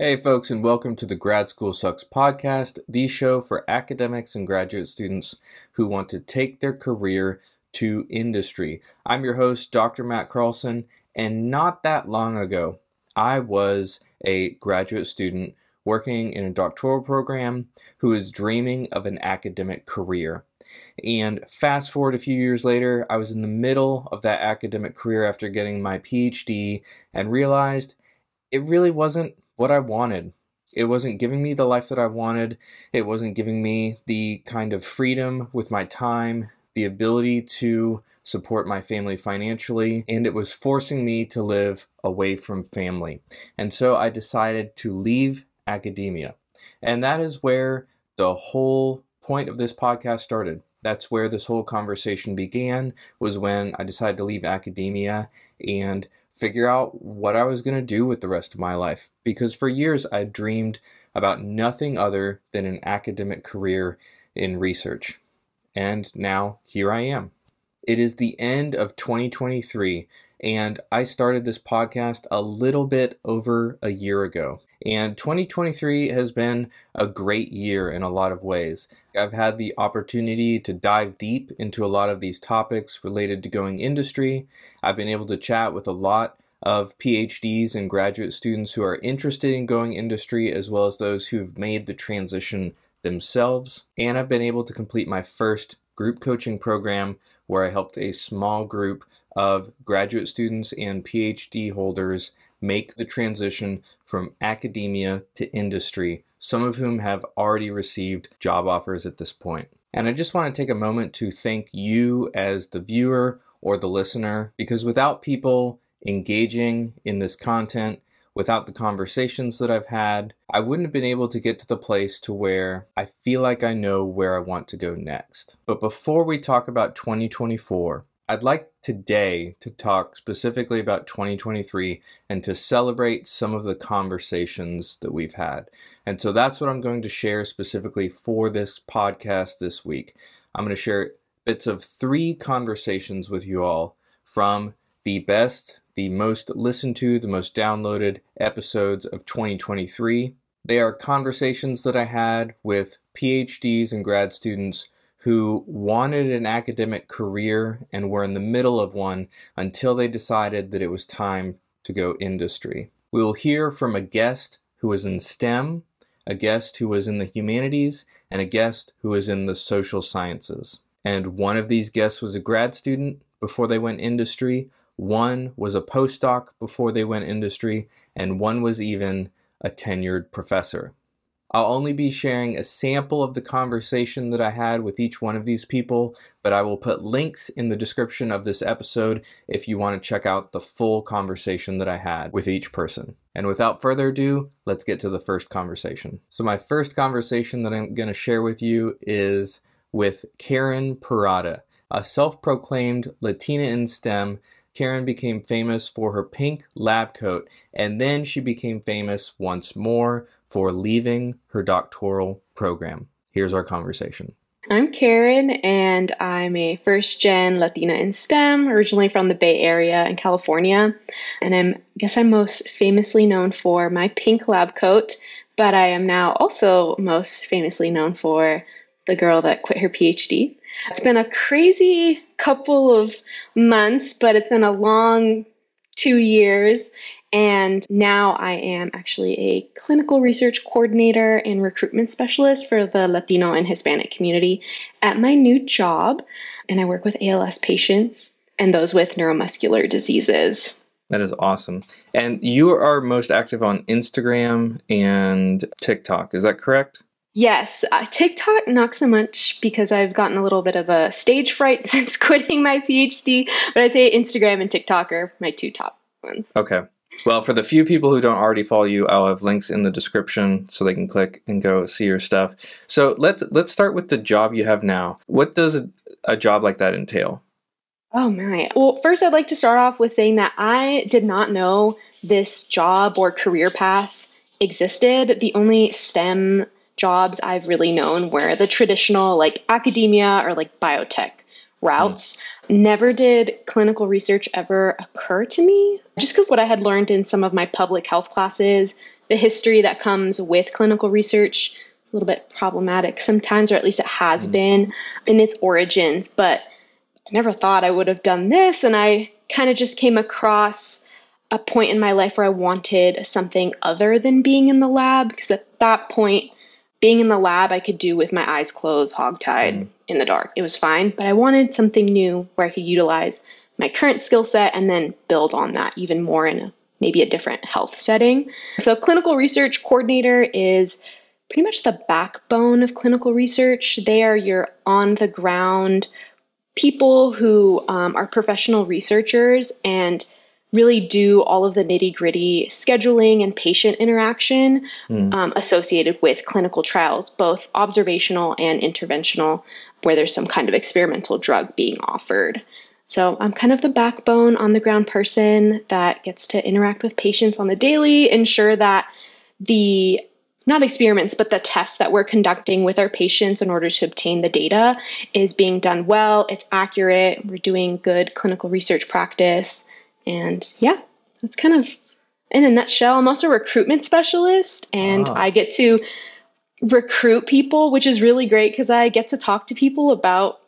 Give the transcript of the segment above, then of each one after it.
Hey, folks, and welcome to the Grad School Sucks podcast, the show for academics and graduate students who want to take their career to industry. I'm your host, Dr. Matt Carlson, and not that long ago, I was a graduate student working in a doctoral program who was dreaming of an academic career. And fast forward a few years later, I was in the middle of that academic career after getting my PhD and realized it really wasn't what I wanted. It wasn't giving me the life that I wanted. It wasn't giving me the kind of freedom with my time, the ability to support my family financially, and it was forcing me to live away from family. And so I decided to leave academia. And that is where the whole point of this podcast started. That's where this whole conversation began was when I decided to leave academia and figure out what I was going to do with the rest of my life. Because for years I dreamed about nothing other than an academic career in research. And now here I am. It is the end of 2023, and I started this podcast a little bit over a year ago. And 2023 has been a great year in a lot of ways. I've had the opportunity to dive deep into a lot of these topics related to going industry. I've been able to chat with a lot of PhDs and graduate students who are interested in going industry, as well as those who've made the transition themselves. And I've been able to complete my first group coaching program where I helped a small group of graduate students and PhD holders make the transition from academia to industry, some of whom have already received job offers at this point. And I just want to take a moment to thank you as the viewer or the listener, because without people engaging in this content, without the conversations that I've had, I wouldn't have been able to get to the place to where I feel like I know where I want to go next. But before we talk about 2024, I'd like today to talk specifically about 2023 and to celebrate some of the conversations that we've had. And so that's what I'm going to share specifically for this podcast this week. I'm going to share bits of three conversations with you all from the best, the most listened to, the most downloaded episodes of 2023. They are conversations that I had with PhDs and grad students who wanted an academic career and were in the middle of one until they decided that it was time to go industry. We will hear from a guest who was in STEM, a guest who was in the humanities, and a guest who was in the social sciences. And one of these guests was a grad student before they went industry, one was a postdoc before they went industry, and one was even a tenured professor. I'll only be sharing a sample of the conversation that I had with each one of these people, but I will put links in the description of this episode if you want to check out the full conversation that I had with each person. And without further ado, let's get to the first conversation. So, my first conversation that I'm going to share with you is with Karen Parada, a self proclaimed Latina in STEM Karen became famous for her pink lab coat, and then she became famous once more for leaving her doctoral program. Here's our conversation. I'm Karen, and I'm a first gen Latina in STEM, originally from the Bay Area in California. And I'm, I guess I'm most famously known for my pink lab coat, but I am now also most famously known for the girl that quit her PhD. It's been a crazy couple of months, but it's been a long two years. And now I am actually a clinical research coordinator and recruitment specialist for the Latino and Hispanic community at my new job. And I work with ALS patients and those with neuromuscular diseases. That is awesome. And you are most active on Instagram and TikTok, is that correct? Yes, uh, TikTok not so much because I've gotten a little bit of a stage fright since quitting my PhD, but I say Instagram and TikTok are my two top ones. Okay. Well, for the few people who don't already follow you, I'll have links in the description so they can click and go see your stuff. So let's let's start with the job you have now. What does a, a job like that entail? Oh my. Well, first I'd like to start off with saying that I did not know this job or career path existed. The only STEM jobs I've really known were the traditional like academia or like biotech routes. Mm. Never did clinical research ever occur to me. Just because what I had learned in some of my public health classes the history that comes with clinical research a little bit problematic sometimes, or at least it has mm. been in its origins. But I never thought I would have done this. And I kind of just came across a point in my life where I wanted something other than being in the lab. Because at that point, being in the lab, I could do with my eyes closed, hogtied mm. in the dark. It was fine. But I wanted something new where I could utilize my current skill set and then build on that even more in a maybe a different health setting. So, clinical research coordinator is pretty much the backbone of clinical research. They are your on the ground people who um, are professional researchers and really do all of the nitty gritty scheduling and patient interaction mm. um, associated with clinical trials, both observational and interventional, where there's some kind of experimental drug being offered. So I'm kind of the backbone on the ground person that gets to interact with patients on the daily, ensure that the not experiments, but the tests that we're conducting with our patients in order to obtain the data is being done well, it's accurate, we're doing good clinical research practice. And yeah, that's kind of in a nutshell. I'm also a recruitment specialist, and ah. I get to recruit people, which is really great because I get to talk to people about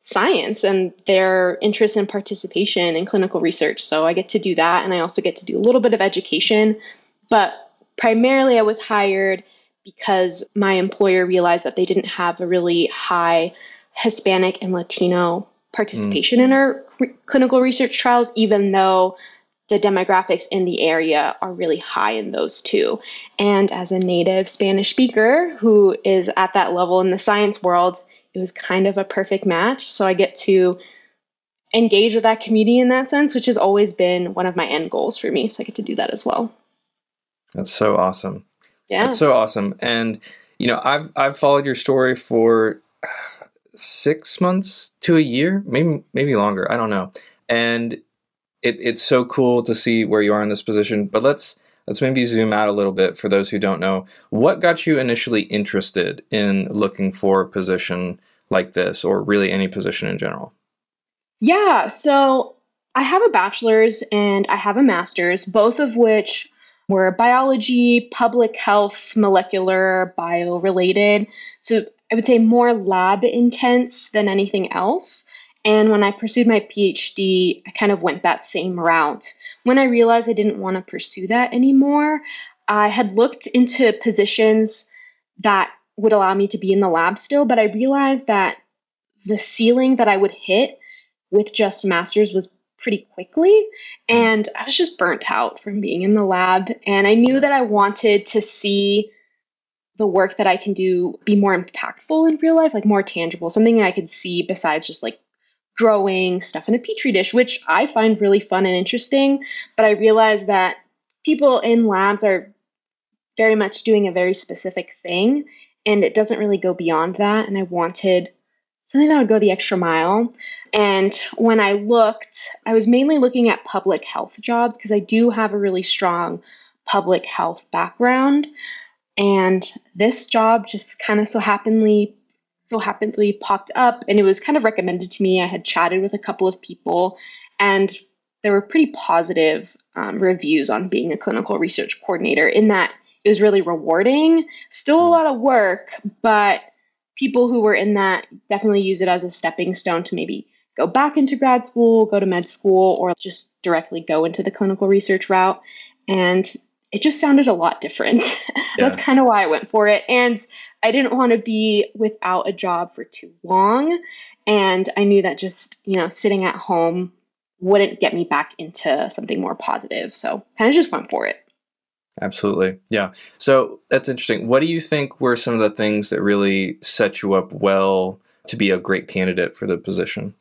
science and their interest and participation in clinical research. So I get to do that, and I also get to do a little bit of education. But primarily I was hired because my employer realized that they didn't have a really high Hispanic and Latino participation mm. in our re- clinical research trials, even though the demographics in the area are really high in those two. And as a native Spanish speaker who is at that level in the science world, it was kind of a perfect match. So I get to engage with that community in that sense, which has always been one of my end goals for me. So I get to do that as well. That's so awesome. Yeah. That's so awesome. And you know, I've I've followed your story for six months to a year, maybe maybe longer. I don't know. And it, it's so cool to see where you are in this position. But let's let's maybe zoom out a little bit for those who don't know. What got you initially interested in looking for a position like this, or really any position in general? Yeah. So I have a bachelor's and I have a master's, both of which were biology, public health, molecular, bio related. So I would say more lab intense than anything else. And when I pursued my PhD, I kind of went that same route. When I realized I didn't want to pursue that anymore, I had looked into positions that would allow me to be in the lab still, but I realized that the ceiling that I would hit with just master's was pretty quickly. And I was just burnt out from being in the lab. And I knew that I wanted to see the work that I can do be more impactful in real life, like more tangible, something I could see besides just like growing stuff in a petri dish, which I find really fun and interesting. But I realized that people in labs are very much doing a very specific thing and it doesn't really go beyond that. And I wanted something that would go the extra mile. And when I looked, I was mainly looking at public health jobs because I do have a really strong public health background. And this job just kind of so happenly so happenly popped up and it was kind of recommended to me. I had chatted with a couple of people and there were pretty positive um, reviews on being a clinical research coordinator in that it was really rewarding. Still a hmm. lot of work, but people who were in that definitely use it as a stepping stone to maybe go back into grad school, go to med school, or just directly go into the clinical research route. And it just sounded a lot different. Yeah. That's kind of why I went for it. And I didn't want to be without a job for too long. And I knew that just, you know, sitting at home wouldn't get me back into something more positive. So kind of just went for it. Absolutely. Yeah. So that's interesting. What do you think were some of the things that really set you up well to be a great candidate for the position?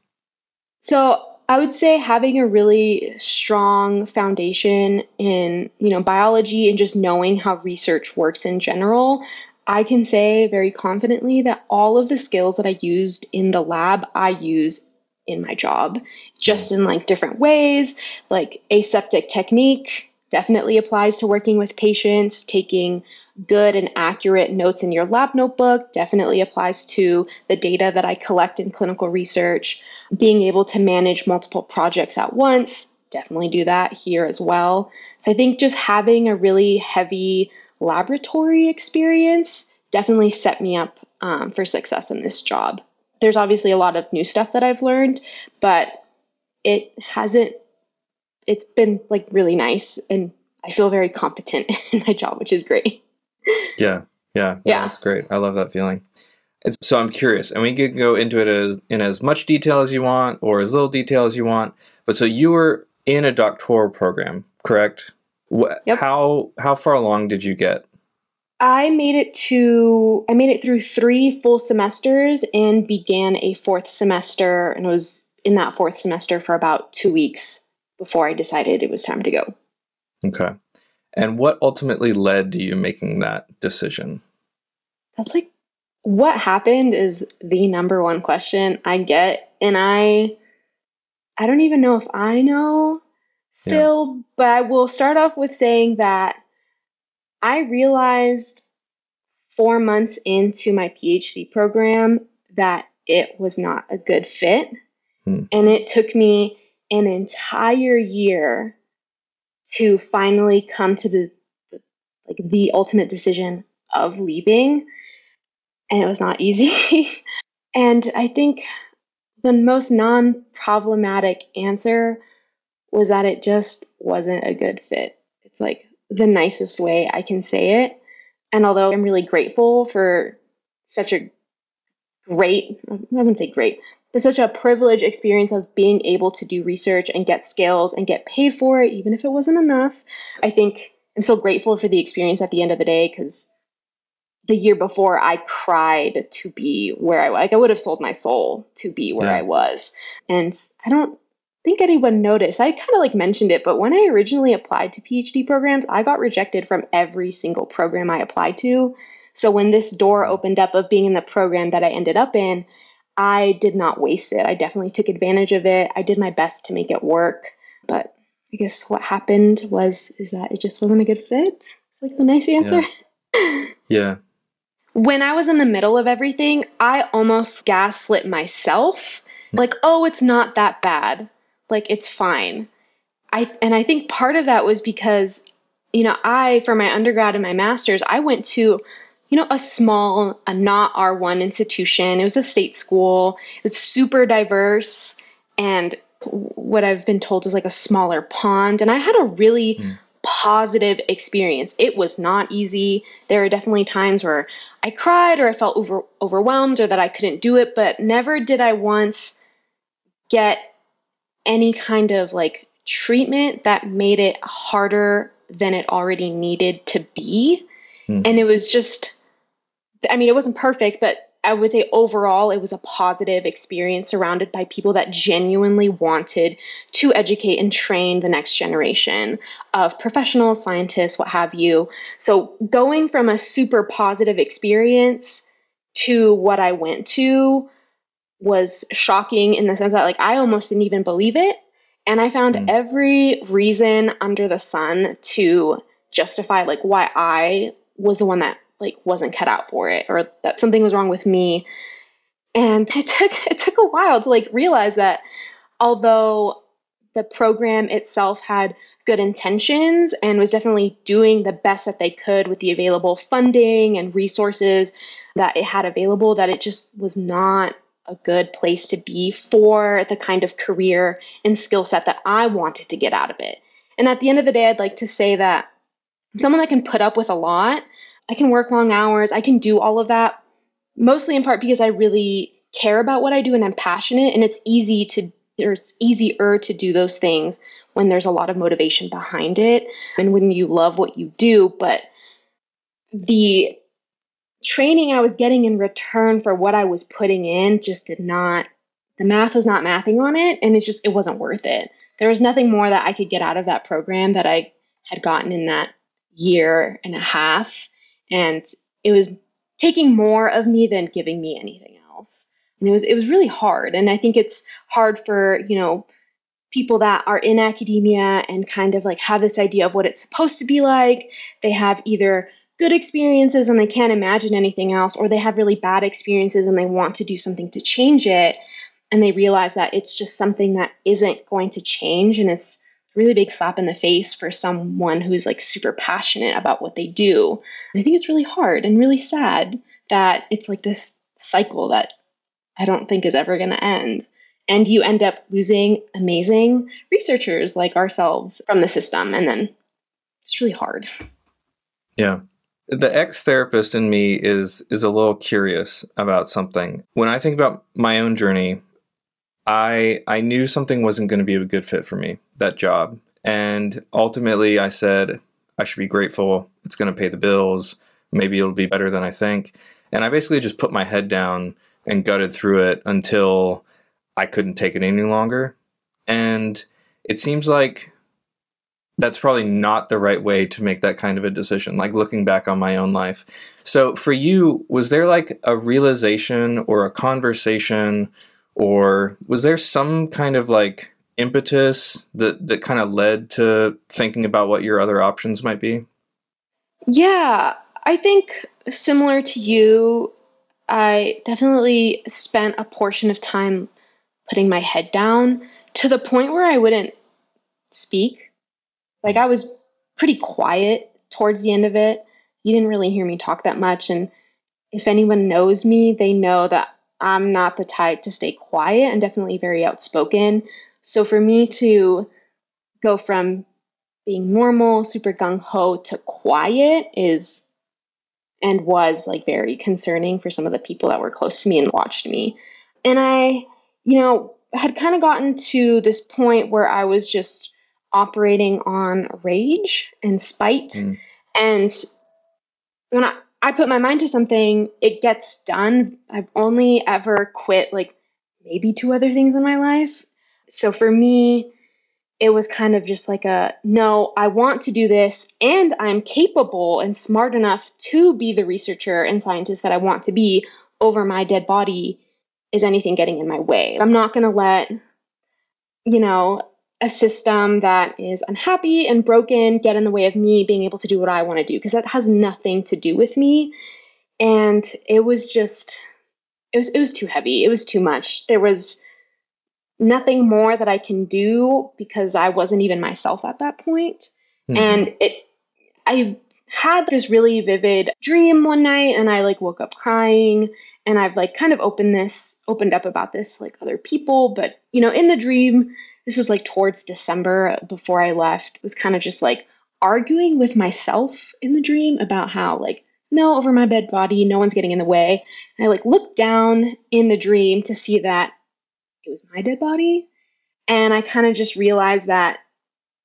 So I would say having a really strong foundation in, you know, biology and just knowing how research works in general, I can say very confidently that all of the skills that I used in the lab, I use in my job, just hmm. in like different ways, like aseptic technique, definitely applies to working with patients, taking good and accurate notes in your lab notebook, definitely applies to the data that I collect in clinical research, being able to manage multiple projects at once, definitely do that here as well. So I think just having a really heavy laboratory experience definitely set me up um, for success in this job. There's obviously a lot of new stuff that I've learned, but it hasn't, it's been like really nice and I feel very competent in my job, which is great. Yeah. Yeah. Yeah. That's great. I love that feeling. And so I'm curious, and we can go into it as in as much detail as you want or as little detail as you want. But so you were in a doctoral program, correct? Yep. How how far along did you get? I made it to I made it through three full semesters and began a fourth semester and was in that fourth semester for about two weeks before I decided it was time to go. Okay. And what ultimately led to you making that decision? That's like what happened is the number one question I get. And I I don't even know if I know still, yeah. but I will start off with saying that I realized four months into my PhD program that it was not a good fit. Hmm. And it took me an entire year to finally come to the like the ultimate decision of leaving. And it was not easy. And i think the most non-problematic answer was that it just wasn't a good fit. It's like the nicest way i can say it. And although i'm really grateful for such a great i wouldn't say great but such a privileged experience of being able to do research and get skills and get paid for it, even if it wasn't enough. I think I'm so grateful for the experience at the end of the day because the year before I cried to be where I like I would have sold my soul to be where yeah. I was. And I don't think anyone noticed. I kind of like mentioned it, but when I originally applied to PhD programs, I got rejected from every single program I applied to. So when this door opened up of being in the program that I ended up in, I did not waste it. I definitely took advantage of it. I did my best to make it work, but I guess what happened was is that it just wasn't a good fit. Like the nice answer. Yeah. yeah. When I was in the middle of everything, I almost gaslit myself. Hmm. Like, oh, it's not that bad. Like it's fine. I and I think part of that was because you know, I for my undergrad and my masters, I went to you know, a small, a not R1 institution. It was a state school. It was super diverse and what I've been told is like a smaller pond. And I had a really mm. positive experience. It was not easy. There are definitely times where I cried or I felt over, overwhelmed or that I couldn't do it, but never did I once get any kind of like treatment that made it harder than it already needed to be. Mm. And it was just I mean, it wasn't perfect, but I would say overall it was a positive experience surrounded by people that genuinely wanted to educate and train the next generation of professionals, scientists, what have you. So going from a super positive experience to what I went to was shocking in the sense that like I almost didn't even believe it. And I found mm. every reason under the sun to justify like why I was the one that like wasn't cut out for it or that something was wrong with me and it took it took a while to like realize that although the program itself had good intentions and was definitely doing the best that they could with the available funding and resources that it had available that it just was not a good place to be for the kind of career and skill set that I wanted to get out of it. And at the end of the day, I'd like to say that Someone that can put up with a lot, I can work long hours. I can do all of that mostly in part because I really care about what I do and I'm passionate and it's easy to or it's easier to do those things when there's a lot of motivation behind it and when you love what you do, but the training I was getting in return for what I was putting in just did not the math was not mathing on it and it just it wasn't worth it. There was nothing more that I could get out of that program that I had gotten in that year and a half and it was taking more of me than giving me anything else. And it was it was really hard and i think it's hard for you know people that are in academia and kind of like have this idea of what it's supposed to be like. They have either good experiences and they can't imagine anything else or they have really bad experiences and they want to do something to change it and they realize that it's just something that isn't going to change and it's really big slap in the face for someone who's like super passionate about what they do. And I think it's really hard and really sad that it's like this cycle that I don't think is ever going to end. And you end up losing amazing researchers like ourselves from the system. And then it's really hard. Yeah. The ex therapist in me is is a little curious about something. When I think about my own journey, I I knew something wasn't going to be a good fit for me, that job. And ultimately I said I should be grateful. It's going to pay the bills. Maybe it'll be better than I think. And I basically just put my head down and gutted through it until I couldn't take it any longer. And it seems like that's probably not the right way to make that kind of a decision, like looking back on my own life. So for you, was there like a realization or a conversation or was there some kind of like impetus that that kind of led to thinking about what your other options might be? Yeah, I think similar to you, I definitely spent a portion of time putting my head down to the point where I wouldn't speak. Like I was pretty quiet towards the end of it. You didn't really hear me talk that much. And if anyone knows me, they know that I'm not the type to stay quiet and definitely very outspoken. So for me to go from being normal, super gung ho to quiet is and was like very concerning for some of the people that were close to me and watched me. And I, you know, had kind of gotten to this point where I was just operating on rage and spite. Mm. And when I, I put my mind to something, it gets done. I've only ever quit like maybe two other things in my life. So for me, it was kind of just like a no, I want to do this and I'm capable and smart enough to be the researcher and scientist that I want to be over my dead body. Is anything getting in my way? I'm not going to let, you know, a system that is unhappy and broken get in the way of me being able to do what I want to do because that has nothing to do with me. And it was just, it was, it was too heavy. It was too much. There was, nothing more that I can do because I wasn't even myself at that point. Mm-hmm. And it I had this really vivid dream one night and I like woke up crying and I've like kind of opened this opened up about this like other people, but you know, in the dream, this was like towards December before I left, was kind of just like arguing with myself in the dream about how like no over my bed body, no one's getting in the way. And I like looked down in the dream to see that it was my dead body. And I kind of just realized that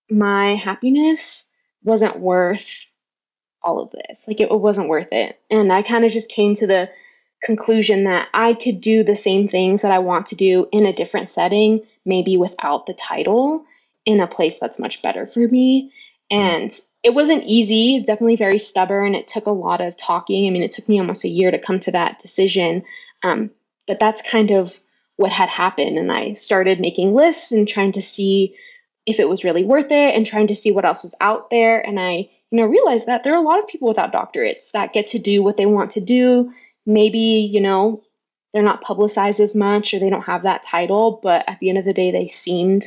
my happiness wasn't worth all of this. Like it, it wasn't worth it. And I kind of just came to the conclusion that I could do the same things that I want to do in a different setting, maybe without the title, in a place that's much better for me. And it wasn't easy. It was definitely very stubborn. It took a lot of talking. I mean, it took me almost a year to come to that decision. Um, but that's kind of what had happened. And I started making lists and trying to see if it was really worth it and trying to see what else was out there. And I, you know, realize that there are a lot of people without doctorates that get to do what they want to do. Maybe, you know, they're not publicized as much or they don't have that title, but at the end of the day, they seemed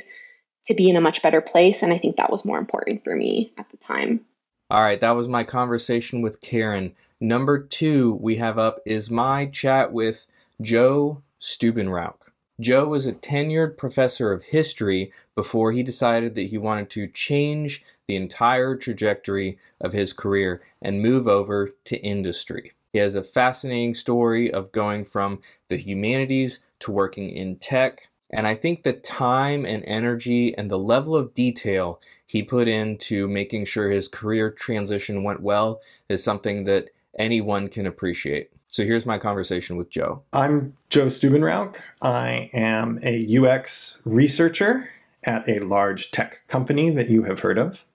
to be in a much better place. And I think that was more important for me at the time. All right, that was my conversation with Karen. Number two we have up is my chat with Joe Stubenrauch. Joe was a tenured professor of history before he decided that he wanted to change the entire trajectory of his career and move over to industry. He has a fascinating story of going from the humanities to working in tech. And I think the time and energy and the level of detail he put into making sure his career transition went well is something that anyone can appreciate. So here's my conversation with Joe. I'm Joe Stubenrauch. I am a UX researcher at a large tech company that you have heard of.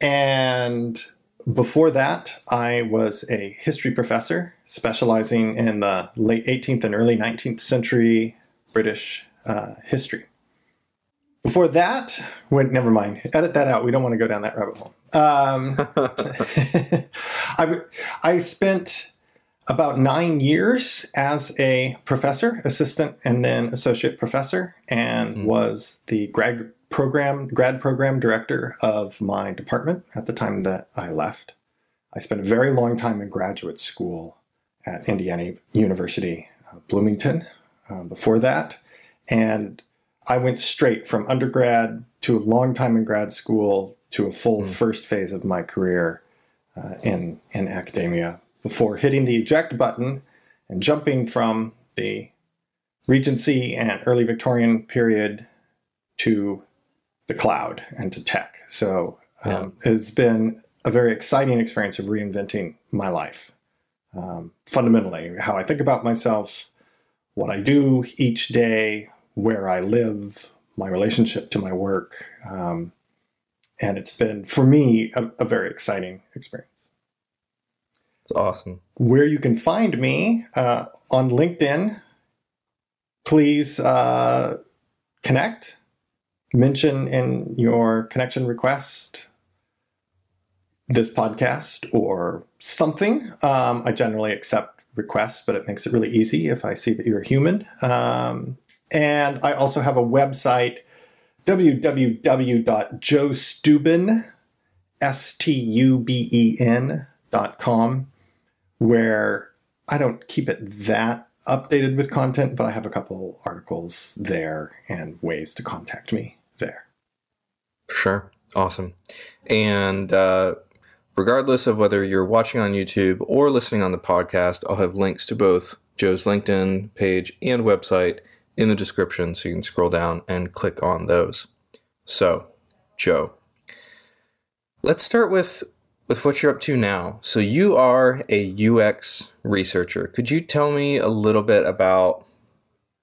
And before that, I was a history professor specializing in the late 18th and early 19th century British uh, history. Before that, wait, never mind. Edit that out. We don't want to go down that rabbit hole. Um, I, I spent about nine years as a professor, assistant, and then associate professor, and mm-hmm. was the grad program grad program director of my department at the time that I left. I spent a very long time in graduate school at Indiana University, uh, Bloomington. Uh, before that, and I went straight from undergrad to a long time in grad school to a full mm. first phase of my career uh, in in academia before hitting the eject button and jumping from the Regency and early Victorian period to the cloud and to tech. So um, yeah. it's been a very exciting experience of reinventing my life. Um, fundamentally, how I think about myself, what I do each day, where I live, my relationship to my work. Um, and it's been, for me, a, a very exciting experience. It's awesome. Where you can find me uh, on LinkedIn, please uh, connect, mention in your connection request this podcast or something. Um, I generally accept requests, but it makes it really easy if I see that you're human. Um, and I also have a website, www.joestuben, S-T-U-B-E-N dot com, where I don't keep it that updated with content, but I have a couple articles there and ways to contact me there. For Sure. Awesome. And uh, regardless of whether you're watching on YouTube or listening on the podcast, I'll have links to both Joe's LinkedIn page and website in the description so you can scroll down and click on those. So, Joe, let's start with with what you're up to now. So you are a UX researcher. Could you tell me a little bit about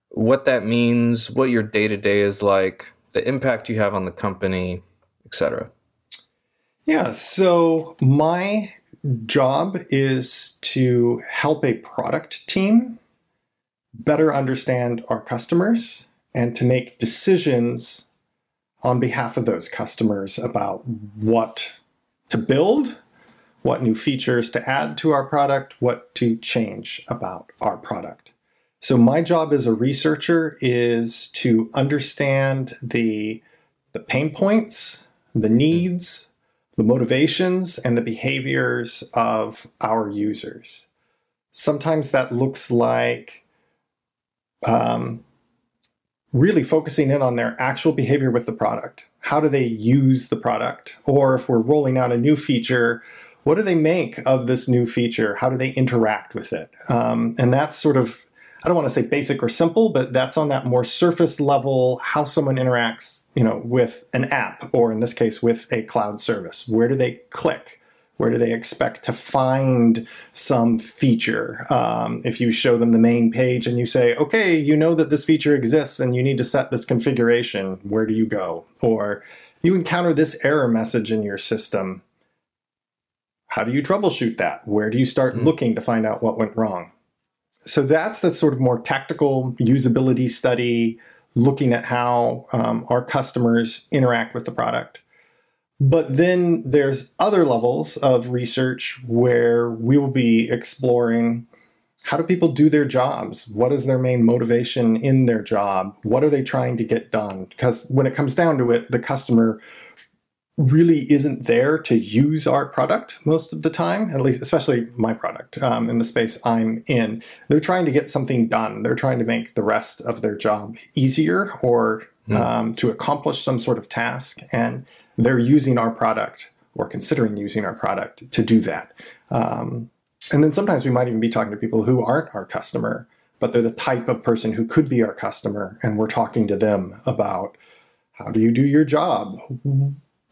what that means, what your day-to-day is like, the impact you have on the company, etc.? Yeah, so my job is to help a product team better understand our customers and to make decisions on behalf of those customers about what to build, what new features to add to our product, what to change about our product. So my job as a researcher is to understand the, the pain points, the needs, the motivations, and the behaviors of our users. Sometimes that looks like um, really focusing in on their actual behavior with the product. How do they use the product? Or if we're rolling out a new feature, what do they make of this new feature? How do they interact with it? Um, and that's sort of, I don't want to say basic or simple, but that's on that more surface level, how someone interacts, you know, with an app, or in this case, with a cloud service. Where do they click? Where do they expect to find some feature? Um, if you show them the main page and you say, okay, you know that this feature exists and you need to set this configuration, where do you go? Or you encounter this error message in your system. How do you troubleshoot that? Where do you start mm-hmm. looking to find out what went wrong? So that's the sort of more tactical usability study, looking at how um, our customers interact with the product. But then there's other levels of research where we will be exploring how do people do their jobs? What is their main motivation in their job? What are they trying to get done? Because when it comes down to it, the customer really isn't there to use our product most of the time, at least, especially my product um, in the space I'm in. They're trying to get something done. They're trying to make the rest of their job easier or mm. um, to accomplish some sort of task. And they're using our product or considering using our product to do that. Um, and then sometimes we might even be talking to people who aren't our customer, but they're the type of person who could be our customer, and we're talking to them about how do you do your job?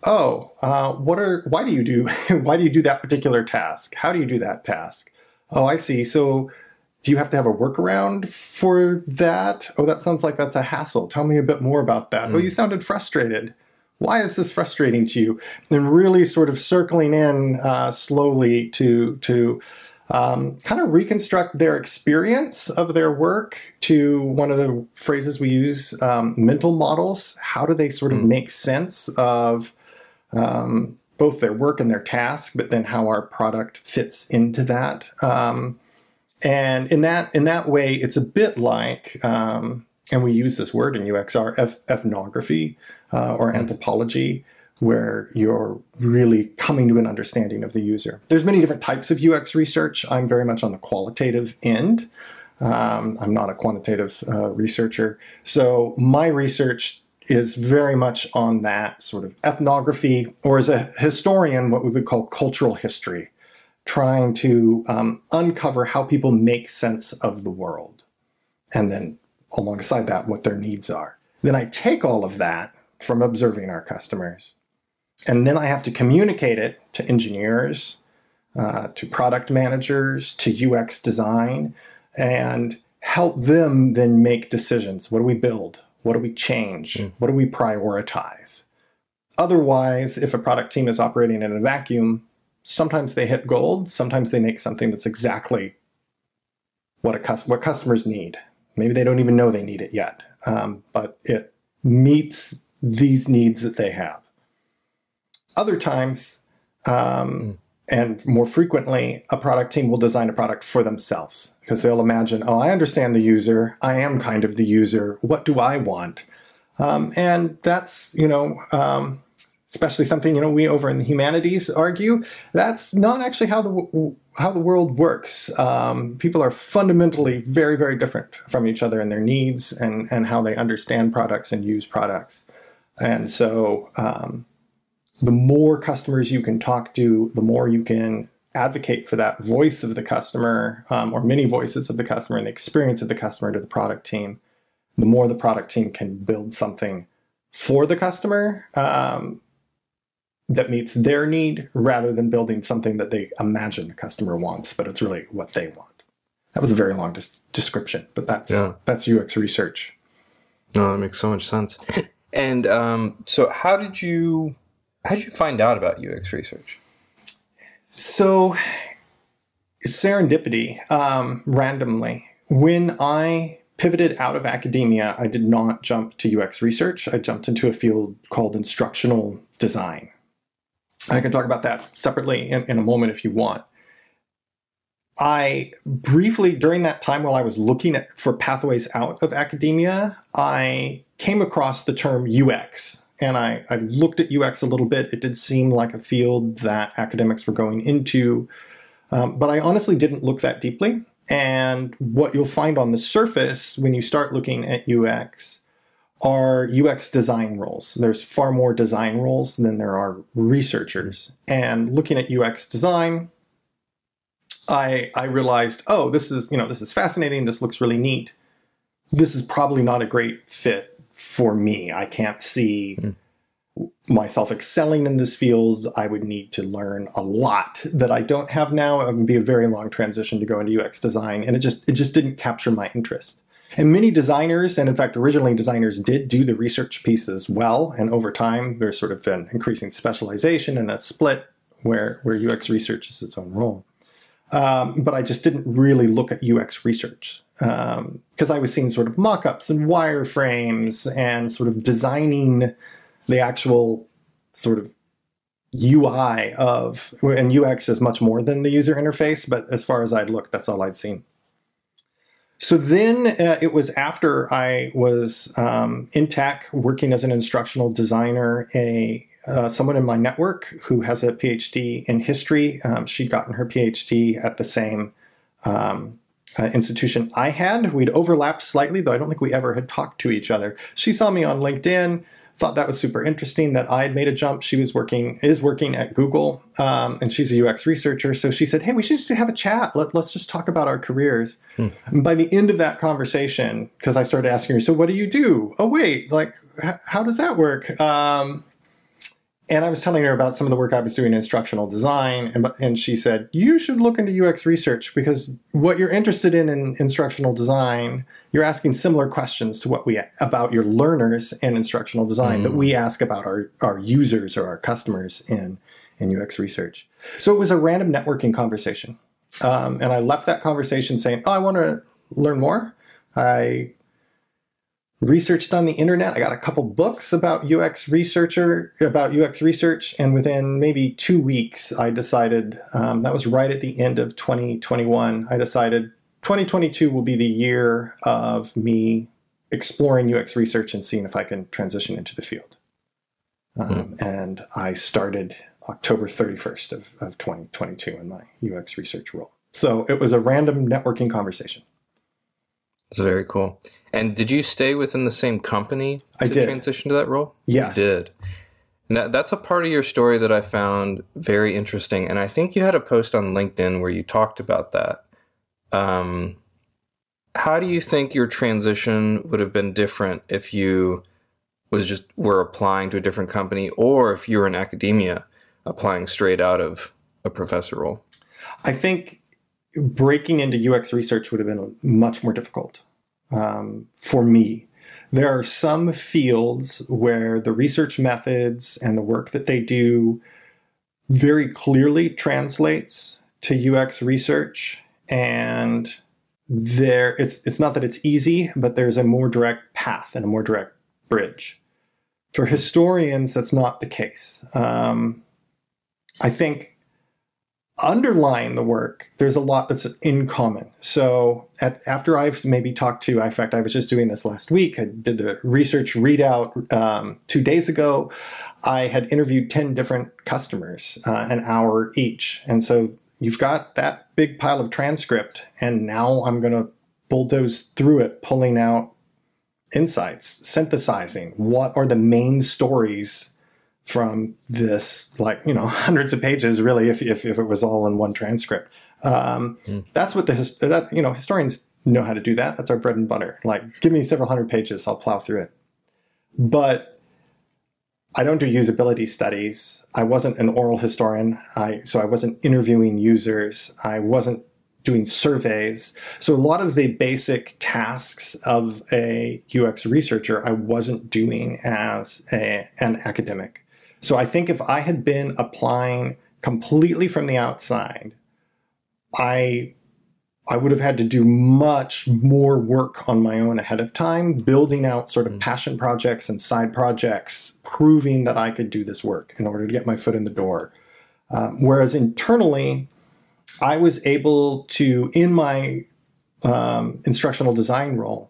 Oh, uh, what are? Why do you do? why do you do that particular task? How do you do that task? Oh, I see. So, do you have to have a workaround for that? Oh, that sounds like that's a hassle. Tell me a bit more about that. Mm. Oh, you sounded frustrated why is this frustrating to you? And really sort of circling in uh, slowly to to um, kind of reconstruct their experience of their work to one of the phrases we use, um, mental models. How do they sort of mm. make sense of um, both their work and their task, but then how our product fits into that? Um, and in that in that way, it's a bit like um, and we use this word in UX, are ethnography uh, or anthropology, where you're really coming to an understanding of the user. There's many different types of UX research. I'm very much on the qualitative end. Um, I'm not a quantitative uh, researcher. So my research is very much on that sort of ethnography, or as a historian, what we would call cultural history, trying to um, uncover how people make sense of the world. And then alongside that, what their needs are. Then I take all of that from observing our customers, and then I have to communicate it to engineers, uh, to product managers, to UX design, and help them then make decisions. What do we build? What do we change? Mm. What do we prioritize? Otherwise, if a product team is operating in a vacuum, sometimes they hit gold, sometimes they make something that's exactly what, a, what customers need. Maybe they don't even know they need it yet, um, but it meets these needs that they have. Other times, um, mm. And more frequently, a product team will design a product for themselves because they'll imagine, oh, I understand the user. I am kind of the user. What do I want? Um, and that's, you know, um, especially something you know we over in the humanities argue that's not actually how the how the world works um, people are fundamentally very very different from each other in their needs and and how they understand products and use products and so um, the more customers you can talk to, the more you can advocate for that voice of the customer um, or many voices of the customer and the experience of the customer to the product team, the more the product team can build something for the customer um, that meets their need rather than building something that they imagine the customer wants, but it's really what they want. That was a very long des- description, but that's yeah. that's UX research. No, that makes so much sense. And um, so, how did you how did you find out about UX research? So, serendipity, um, randomly. When I pivoted out of academia, I did not jump to UX research. I jumped into a field called instructional design. I can talk about that separately in, in a moment if you want. I briefly, during that time while I was looking at, for pathways out of academia, I came across the term UX. And I, I looked at UX a little bit. It did seem like a field that academics were going into. Um, but I honestly didn't look that deeply. And what you'll find on the surface when you start looking at UX are UX design roles. There's far more design roles than there are researchers. And looking at UX design, I I realized, oh, this is you know this is fascinating. This looks really neat. This is probably not a great fit for me. I can't see mm. myself excelling in this field. I would need to learn a lot that I don't have now. It would be a very long transition to go into UX design, and it just it just didn't capture my interest. And many designers, and in fact, originally designers did do the research pieces well. And over time, there's sort of an increasing specialization and a split where, where UX research is its own role. Um, but I just didn't really look at UX research because um, I was seeing sort of mock ups and wireframes and sort of designing the actual sort of UI of, and UX is much more than the user interface, but as far as I'd looked, that's all I'd seen. So then uh, it was after I was um, in tech working as an instructional designer, a uh, someone in my network who has a PhD in history. Um, she'd gotten her PhD at the same um, uh, institution I had. We'd overlapped slightly, though I don't think we ever had talked to each other. She saw me on LinkedIn, thought that was super interesting that I had made a jump. She was working, is working at Google, um, and she's a UX researcher. So she said, "Hey, we should just have a chat. Let, us just talk about our careers." Hmm. by the end of that conversation, because I started asking her, "So what do you do?" Oh, wait, like, h- how does that work? Um, and I was telling her about some of the work I was doing in instructional design, and, and she said, You should look into UX research because what you're interested in in instructional design, you're asking similar questions to what we about your learners in instructional design mm. that we ask about our, our users or our customers in, in UX research. So it was a random networking conversation. Um, and I left that conversation saying, Oh, I want to learn more. I researched on the internet. I got a couple books about UX researcher about UX research, and within maybe two weeks, I decided um, that was right at the end of 2021. I decided 2022 will be the year of me exploring UX research and seeing if I can transition into the field. Um, mm. And I started October 31st of, of 2022 in my UX research role. So it was a random networking conversation. It's very cool. And did you stay within the same company to I did. transition to that role? Yes. You did. And that, that's a part of your story that I found very interesting. And I think you had a post on LinkedIn where you talked about that. Um, how do you think your transition would have been different if you was just were applying to a different company or if you were in academia applying straight out of a professor role? I think breaking into UX research would have been much more difficult um, for me. There are some fields where the research methods and the work that they do very clearly translates to UX research and there it's it's not that it's easy but there's a more direct path and a more direct bridge for historians that's not the case um, i think underlying the work there's a lot that's in common. So at, after i've maybe talked to in fact i was just doing this last week. I did the research readout um, two days ago. I had interviewed 10 different customers uh, an hour each. And so you've got that big pile of transcript, and now I'm going to bulldoze through it, pulling out insights, synthesizing what are the main stories from this, like, you know, hundreds of pages, really, if, if, if it was all in one transcript. Um, mm. That's what the, that, you know, historians know how to do that. That's our bread and butter. Like, give me several hundred pages, I'll plow through it. But I don't do usability studies. I wasn't an oral historian, I, so I wasn't interviewing users. I wasn't doing surveys. So a lot of the basic tasks of a UX researcher, I wasn't doing as a, an academic. So I think if I had been applying completely from the outside, I I would have had to do much more work on my own ahead of time, building out sort of mm. passion projects and side projects, proving that I could do this work in order to get my foot in the door. Um, whereas internally, I was able to, in my um, instructional design role,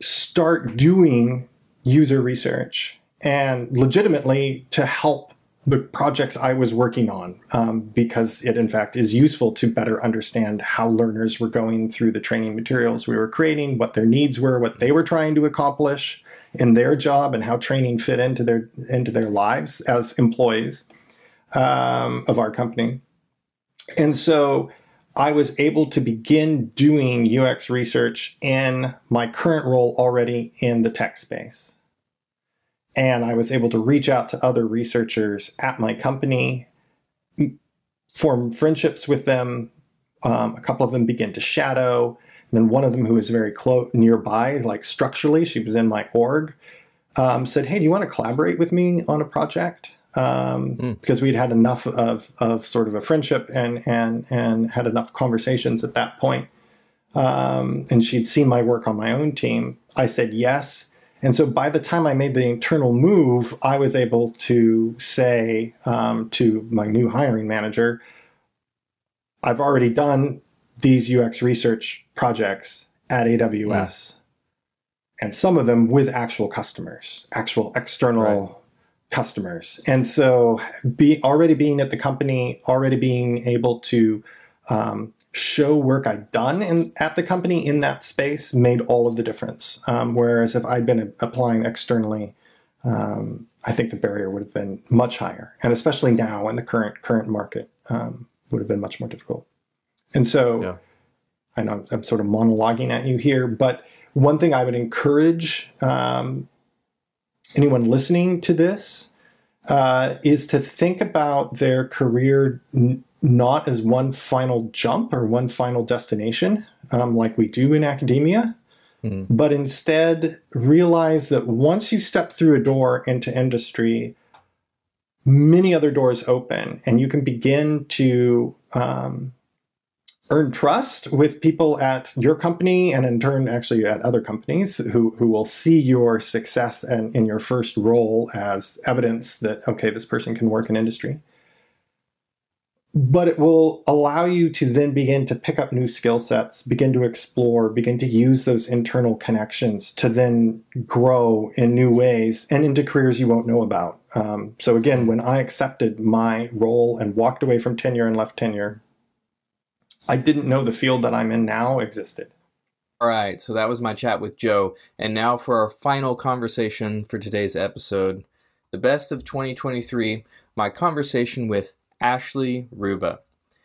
start doing user research and legitimately to help the projects I was working on um, because it, in fact, is useful to better understand how learners were going through the training materials we were creating, what their needs were, what they were trying to accomplish in their job, and how training fit into their into their lives as employees um, of our company. And so I was able to begin doing UX research in my current role already in the tech space. And I was able to reach out to other researchers at my company, form friendships with them. Um, a couple of them begin to shadow. And then one of them, who was very close nearby, like structurally, she was in my org, um, said, "Hey, do you want to collaborate with me on a project?" Um, mm. Because we'd had enough of, of sort of a friendship and and and had enough conversations at that point. Um, and she'd seen my work on my own team. I said yes, and so by the time I made the internal move, I was able to say um, to my new hiring manager, I've already done these UX research projects at AWS, mm. and some of them with actual customers, actual external right. customers. And so, be already being at the company, already being able to um, show work I'd done in, at the company in that space made all of the difference. Um, whereas if I'd been applying externally, um, I think the barrier would have been much higher, and especially now in the current current market, um, would have been much more difficult. And so, yeah. I know I'm sort of monologuing at you here, but one thing I would encourage um, anyone listening to this uh, is to think about their career n- not as one final jump or one final destination um, like we do in academia, mm. but instead realize that once you step through a door into industry, many other doors open and you can begin to um, earn trust with people at your company and in turn actually at other companies who, who will see your success and in your first role as evidence that okay this person can work in industry but it will allow you to then begin to pick up new skill sets, begin to explore, begin to use those internal connections to then grow in new ways and into careers you won't know about. Um, so, again, when I accepted my role and walked away from tenure and left tenure, I didn't know the field that I'm in now existed. All right, so that was my chat with Joe. And now for our final conversation for today's episode the best of 2023, my conversation with Ashley Ruba.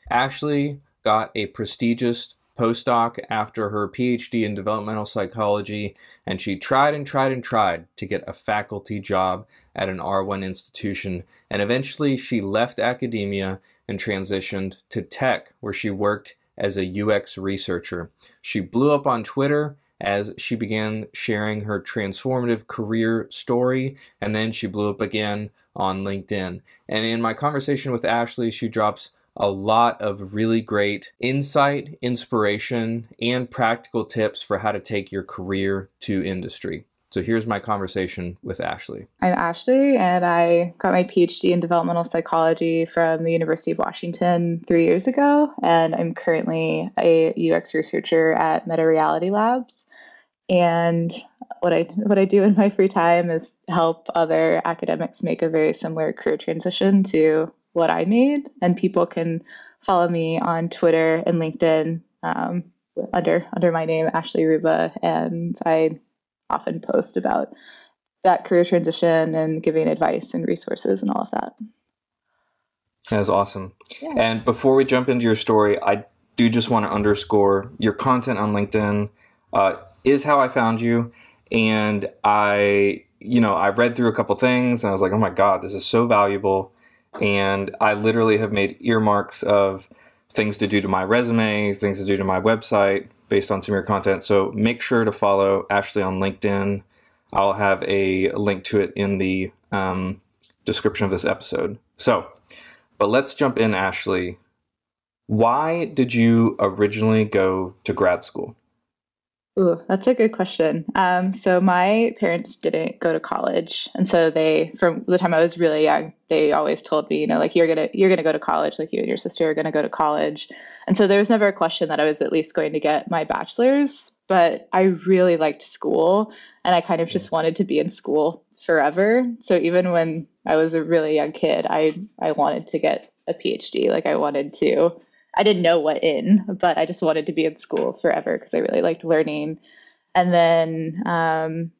Ashley got a prestigious postdoc after her PhD in developmental psychology, and she tried and tried and tried to get a faculty job at an R1 institution. And eventually, she left academia and transitioned to tech, where she worked as a UX researcher. She blew up on Twitter as she began sharing her transformative career story, and then she blew up again on LinkedIn. And in my conversation with Ashley, she drops a lot of really great insight, inspiration, and practical tips for how to take your career to industry. So here's my conversation with Ashley. I'm Ashley, and I got my PhD in developmental psychology from the University of Washington three years ago. And I'm currently a UX researcher at Meta Reality Labs. And what I what I do in my free time is help other academics make a very similar career transition to what I made. And people can follow me on Twitter and LinkedIn um, under under my name Ashley Ruba, and I often post about that career transition and giving advice and resources and all of that. That is awesome. Yeah. And before we jump into your story, I do just want to underscore your content on LinkedIn uh, is how I found you. And I, you know, I read through a couple things and I was like, oh my God, this is so valuable. And I literally have made earmarks of things to do to my resume, things to do to my website based on some of your content. So make sure to follow Ashley on LinkedIn. I'll have a link to it in the um, description of this episode. So, but let's jump in, Ashley. Why did you originally go to grad school? Ooh, that's a good question. Um, so my parents didn't go to college, and so they, from the time I was really young, they always told me, you know, like you're gonna you're gonna go to college, like you and your sister are gonna go to college, and so there was never a question that I was at least going to get my bachelor's. But I really liked school, and I kind of just wanted to be in school forever. So even when I was a really young kid, I I wanted to get a PhD. Like I wanted to I didn't know what in, but I just wanted to be in school forever because I really liked learning. And then um,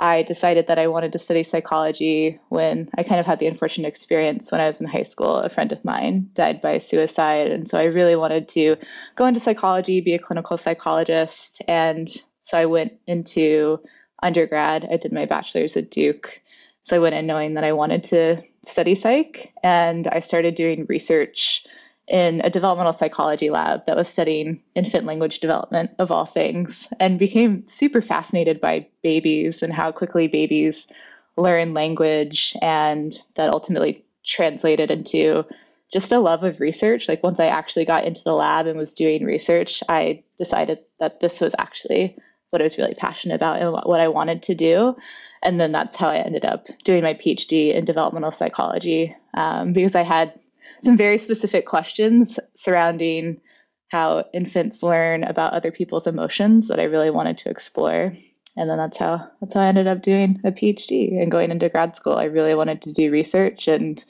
I decided that I wanted to study psychology when I kind of had the unfortunate experience when I was in high school. A friend of mine died by suicide. And so I really wanted to go into psychology, be a clinical psychologist. And so I went into undergrad. I did my bachelor's at Duke. So I went in knowing that I wanted to study psych. And I started doing research in a developmental psychology lab that was studying infant language development of all things and became super fascinated by babies and how quickly babies learn language and that ultimately translated into just a love of research. Like once i actually got into the lab and was doing research i decided that this was actually what i was really passionate about and what i wanted to do. And then that's how i ended up doing my phd in developmental psychology um, because i had some very specific questions surrounding how infants learn about other people's emotions that I really wanted to explore. And then that's how that's how I ended up doing a PhD and going into grad school. I really wanted to do research and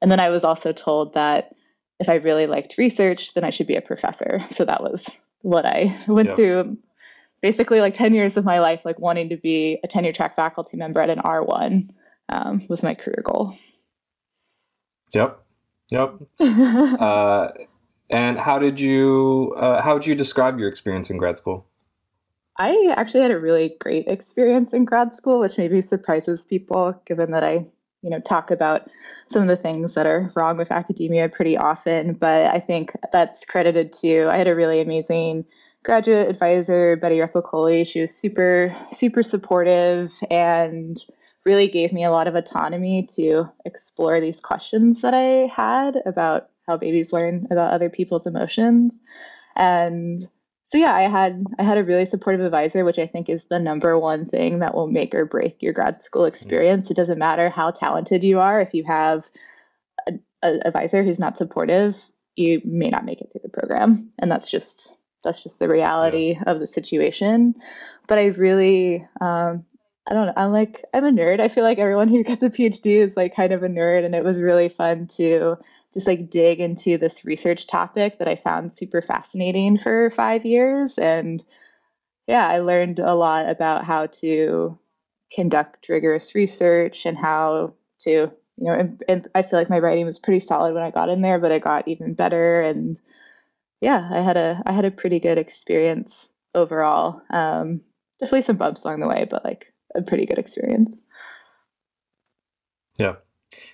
and then I was also told that if I really liked research, then I should be a professor. So that was what I went yeah. through basically like 10 years of my life, like wanting to be a tenure track faculty member at an R1 um, was my career goal. Yep. Yep. uh, and how did you uh, how would you describe your experience in grad school? I actually had a really great experience in grad school, which maybe surprises people, given that I, you know, talk about some of the things that are wrong with academia pretty often. But I think that's credited to I had a really amazing graduate advisor, Betty Repacholi. She was super, super supportive and really gave me a lot of autonomy to explore these questions that I had about how babies learn about other people's emotions. And so yeah, I had I had a really supportive advisor, which I think is the number one thing that will make or break your grad school experience. It doesn't matter how talented you are if you have a, a advisor who's not supportive, you may not make it through the program, and that's just that's just the reality yeah. of the situation. But I really, um, I don't know. I'm like I'm a nerd. I feel like everyone who gets a PhD is like kind of a nerd, and it was really fun to just like dig into this research topic that I found super fascinating for five years. And yeah, I learned a lot about how to conduct rigorous research and how to, you know, and, and I feel like my writing was pretty solid when I got in there, but I got even better. And yeah, I had a I had a pretty good experience overall. Um, definitely some bumps along the way, but like a pretty good experience. Yeah.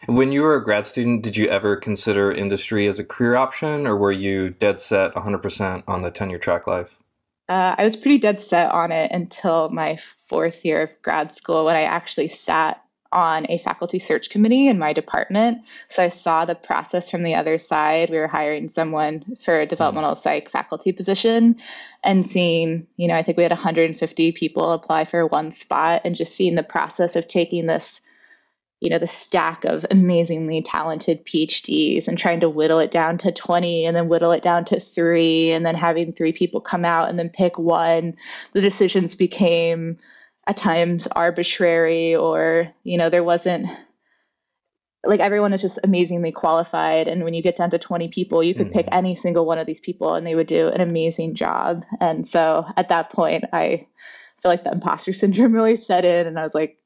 When you were a grad student, did you ever consider industry as a career option, or were you dead set 100% on the tenure track life? Uh, I was pretty dead set on it until my fourth year of grad school when I actually sat on a faculty search committee in my department. So I saw the process from the other side. We were hiring someone for a developmental mm. psych faculty position and seeing, you know, I think we had 150 people apply for one spot and just seeing the process of taking this you know the stack of amazingly talented phds and trying to whittle it down to 20 and then whittle it down to three and then having three people come out and then pick one the decisions became at times arbitrary or you know there wasn't like everyone is just amazingly qualified and when you get down to 20 people you could mm-hmm. pick any single one of these people and they would do an amazing job and so at that point i feel like the imposter syndrome really set in and i was like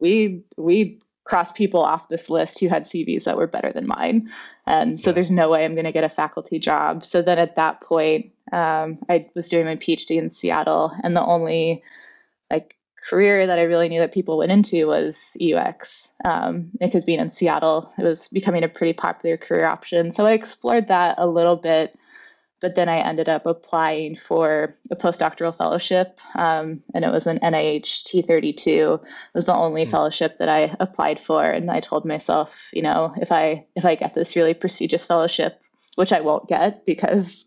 we we cross people off this list who had CVs that were better than mine. And so yeah. there's no way I'm going to get a faculty job. So then at that point, um, I was doing my PhD in Seattle, and the only like career that I really knew that people went into was UX. Um, because being in Seattle, it was becoming a pretty popular career option. So I explored that a little bit but then I ended up applying for a postdoctoral fellowship, um, and it was an NIH T32. It was the only mm-hmm. fellowship that I applied for, and I told myself, you know, if I if I get this really prestigious fellowship, which I won't get because,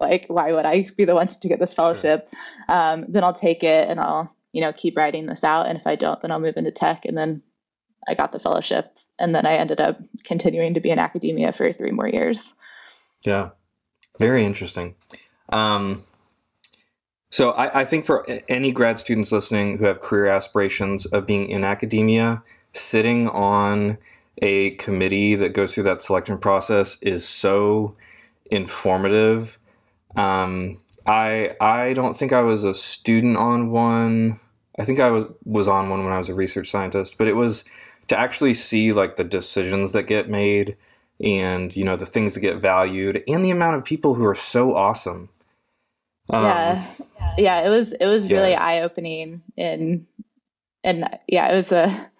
like, why would I be the one to get this fellowship? Sure. Um, then I'll take it and I'll you know keep writing this out, and if I don't, then I'll move into tech, and then I got the fellowship, and then I ended up continuing to be in academia for three more years. Yeah. Very interesting. Um, so I, I, think for any grad students listening who have career aspirations of being in academia, sitting on a committee that goes through that selection process is so informative. Um, I I don't think I was a student on one. I think I was was on one when I was a research scientist, but it was to actually see like the decisions that get made and you know the things that get valued and the amount of people who are so awesome um, yeah yeah it was it was yeah. really eye-opening and and yeah it was a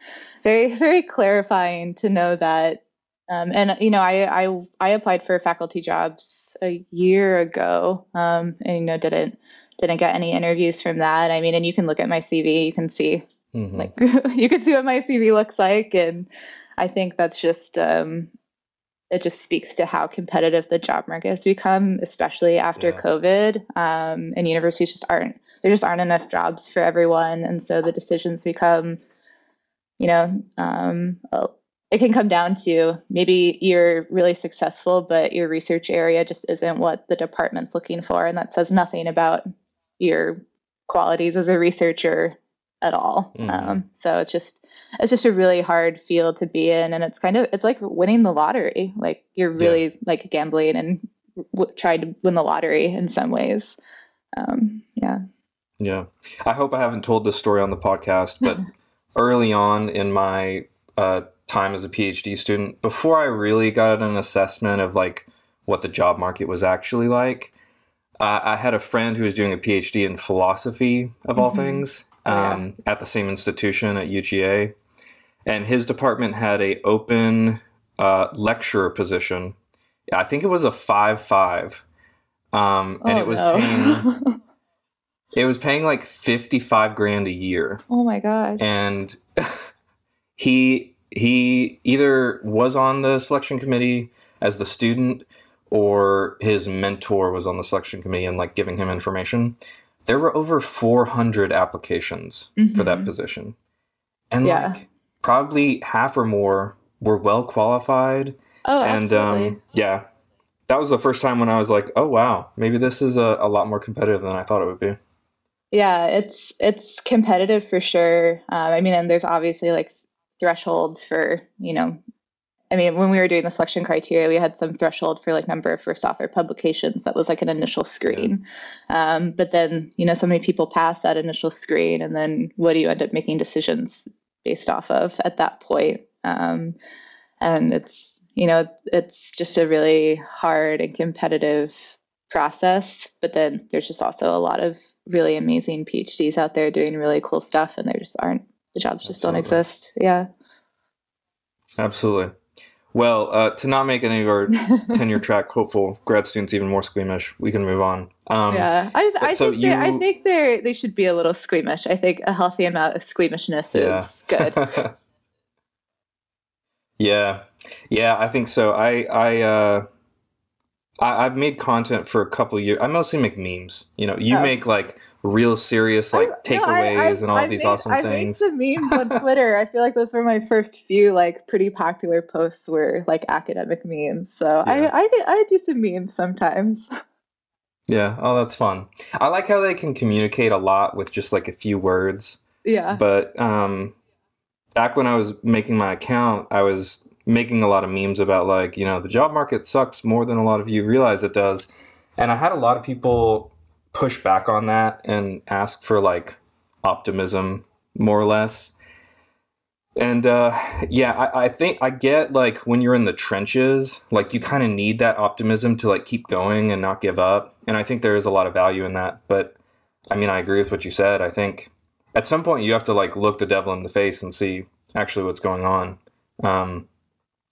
very very clarifying to know that um, and you know I, I i applied for faculty jobs a year ago um, and you know didn't didn't get any interviews from that i mean and you can look at my cv you can see mm-hmm. like you can see what my cv looks like and i think that's just um, it just speaks to how competitive the job market has become, especially after yeah. COVID. Um, and universities just aren't there just aren't enough jobs for everyone, and so the decisions become, you know, um, it can come down to maybe you're really successful, but your research area just isn't what the department's looking for, and that says nothing about your qualities as a researcher at all. Mm-hmm. Um, so it's just it's just a really hard field to be in and it's kind of it's like winning the lottery like you're really yeah. like gambling and w- trying to win the lottery in some ways um, yeah yeah i hope i haven't told this story on the podcast but early on in my uh, time as a phd student before i really got an assessment of like what the job market was actually like uh, i had a friend who was doing a phd in philosophy of all mm-hmm. things um, yeah. at the same institution at UGA, and his department had a open uh, lecturer position. I think it was a five five, um, and oh, it was no. paying. it was paying like fifty five grand a year. Oh my god! And he he either was on the selection committee as the student or his mentor was on the selection committee and like giving him information there were over 400 applications mm-hmm. for that mm-hmm. position. And yeah. like probably half or more were well qualified Oh, and absolutely. um, yeah, that was the first time when I was like, oh wow, maybe this is a, a lot more competitive than I thought it would be. Yeah, it's it's competitive for sure. Um, I mean, and there's obviously like thresholds for you know. I mean, when we were doing the selection criteria, we had some threshold for like number of first author publications. That was like an initial screen, um, but then you know so many people pass that initial screen, and then what do you end up making decisions based off of at that point? Um, and it's you know it's just a really hard and competitive process. But then there's just also a lot of really amazing PhDs out there doing really cool stuff, and there just aren't the jobs just don't exist. Yeah. Absolutely. Well, uh, to not make any of our tenure track hopeful grad students even more squeamish, we can move on. Um, yeah, I, I so think they're- I think they they should be a little squeamish. I think a healthy amount of squeamishness Yeah. is good. yeah, yeah, I think so. I I uh, I, I've made content for a couple years. I mostly make memes. You know, you Oh. make like real serious like I- no, I- takeaways and all I've these made- awesome I've things. made some memes on Twitter. I feel like those were my first few like pretty popular posts were like academic memes. So Yeah. I I I do some memes sometimes. Yeah, oh, that's fun. I like how they can communicate a lot with just like a few words. yeah. But um, back when I was making my account, I was making a lot of memes about like, you know, the job market sucks more than a lot of you realize it does. And I had a lot of people push back on that and ask for like optimism, more or less. And uh, yeah, I, I think I get like when you're in the trenches, like you kind of need that optimism to like keep going and not give up. And I think there is a lot of value in that. But I mean, I agree with what you said. I think at some point you have to like look the devil in the face and see actually what's going on. Um,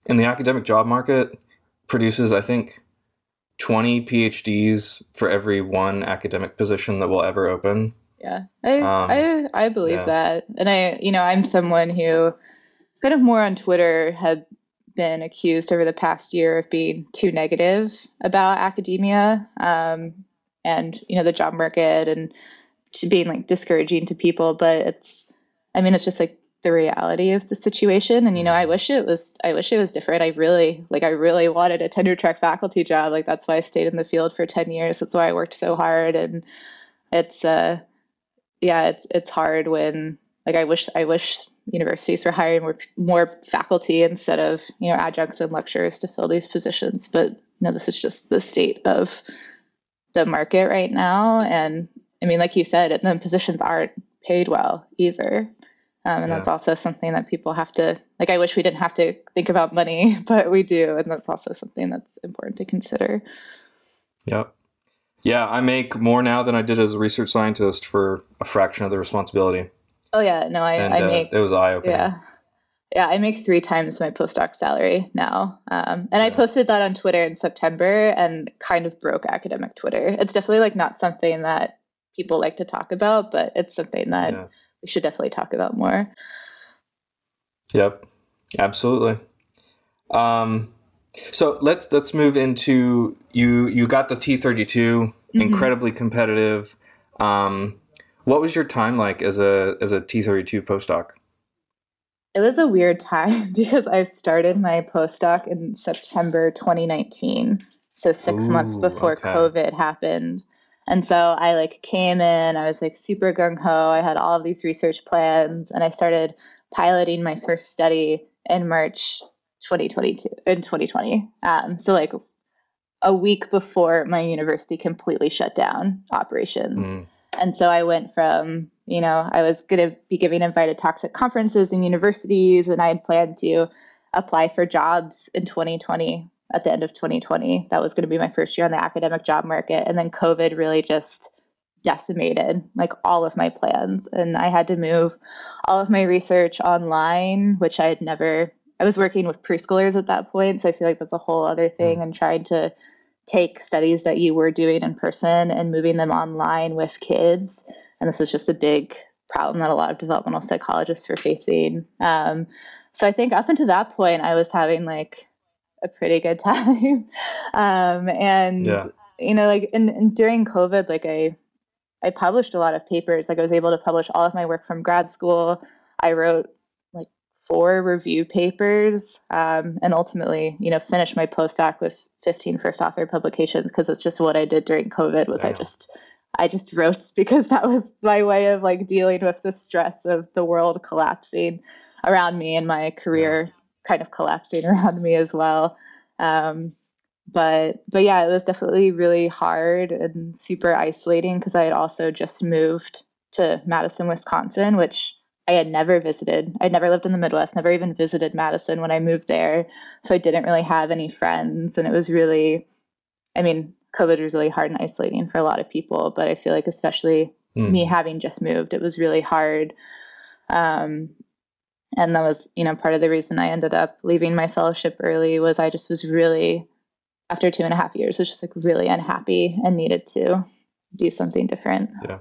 and the academic job market produces, I think, 20 PhDs for every one academic position that will ever open. Yeah, I Um, I I believe yeah. that, and I you know I'm someone who kind of more on Twitter had been accused over the past year of being too negative about academia, um, and you know the job market and to being like discouraging to people. But it's I mean it's just like the reality of the situation, and you know I wish it was I wish it was different. I really like I really wanted a tenure track faculty job. Like that's why I stayed in the field for ten years. That's why I worked so hard, and it's uh yeah, it's it's hard when like I wish I wish universities were hiring more more faculty instead of you know adjuncts and lecturers to fill these positions. But you know, this is just the state of the market right now, and I mean, like you said, the positions aren't paid well either. Um, and Yeah. that's also something that people have to like. I wish we didn't have to think about money, but we do, and that's also something that's important to consider. Yep. Yeah, I make more now than I did as a research scientist for a fraction of the responsibility. Oh yeah, no, I, And I uh, make it was eye opening. Yeah. Yeah, I make three times my postdoc salary now. Um, and I posted that on Twitter in September and kind of broke academic Twitter. It's definitely like not something that people like to talk about, but it's something that Yeah. We should definitely talk about more. Yep, absolutely. Um, so let's let's move into you. You got the T thirty two, Mm-hmm. incredibly competitive. Um, what was your time like as a as a T thirty two postdoc? It was a weird time because I started my postdoc in September 2019. So six months before okay. COVID happened. And so I like came in, I was like super gung ho. I had all of these research plans and I started piloting my first study in March 2022 in 2020. Um, so like a week before my university completely shut down operations. Mm, And so I went from, you know, I was going to be giving invited talks at conferences and universities, and I had planned to apply for jobs in 2020, at the end of 2020. That was going to be my first year on the academic job market. And then COVID really just decimated like all of my plans. And I had to move all of my research online, which I had never, I was working with preschoolers at that point. So I feel like that's a whole other thing and trying to take studies that you were doing in person and moving them online with kids. And this was just a big problem that a lot of developmental psychologists were facing. Um, so I think up until that point, I was having like a pretty good time. um, and, Yeah. you know, like and, and during COVID, like I, I published a lot of papers. Like I was able to publish all of my work from grad school. I wrote like four review papers um, and ultimately you know finished my postdoc with 15 first author publications because it's just what i did during covid was Damn. i just i just wrote because that was my way of like dealing with the stress of the world collapsing around me and my career. Kind of collapsing around me as well um, but but yeah it was definitely really hard and super isolating because i had also just moved to madison wisconsin which I had never visited. I'd never lived in the Midwest, never even visited Madison when I moved there. So I didn't really have any friends. And it was really, I mean, COVID was really hard and isolating for a lot of people. But I feel like, especially mm. me having just moved, it was really hard. Um, and that was, you know, part of the reason I ended up leaving my fellowship early was I just was really, after two and a half years, was just like really unhappy and needed to do something different. Yeah.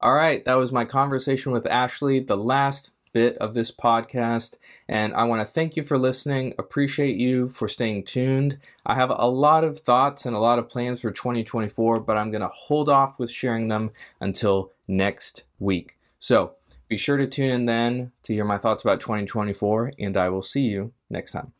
All right, that was my conversation with Ashley, the last bit of this podcast. And I want to thank you for listening. Appreciate you for staying tuned. I have a lot of thoughts and a lot of plans for 2024, but I'm going to hold off with sharing them until next week. So be sure to tune in then to hear my thoughts about 2024, and I will see you next time.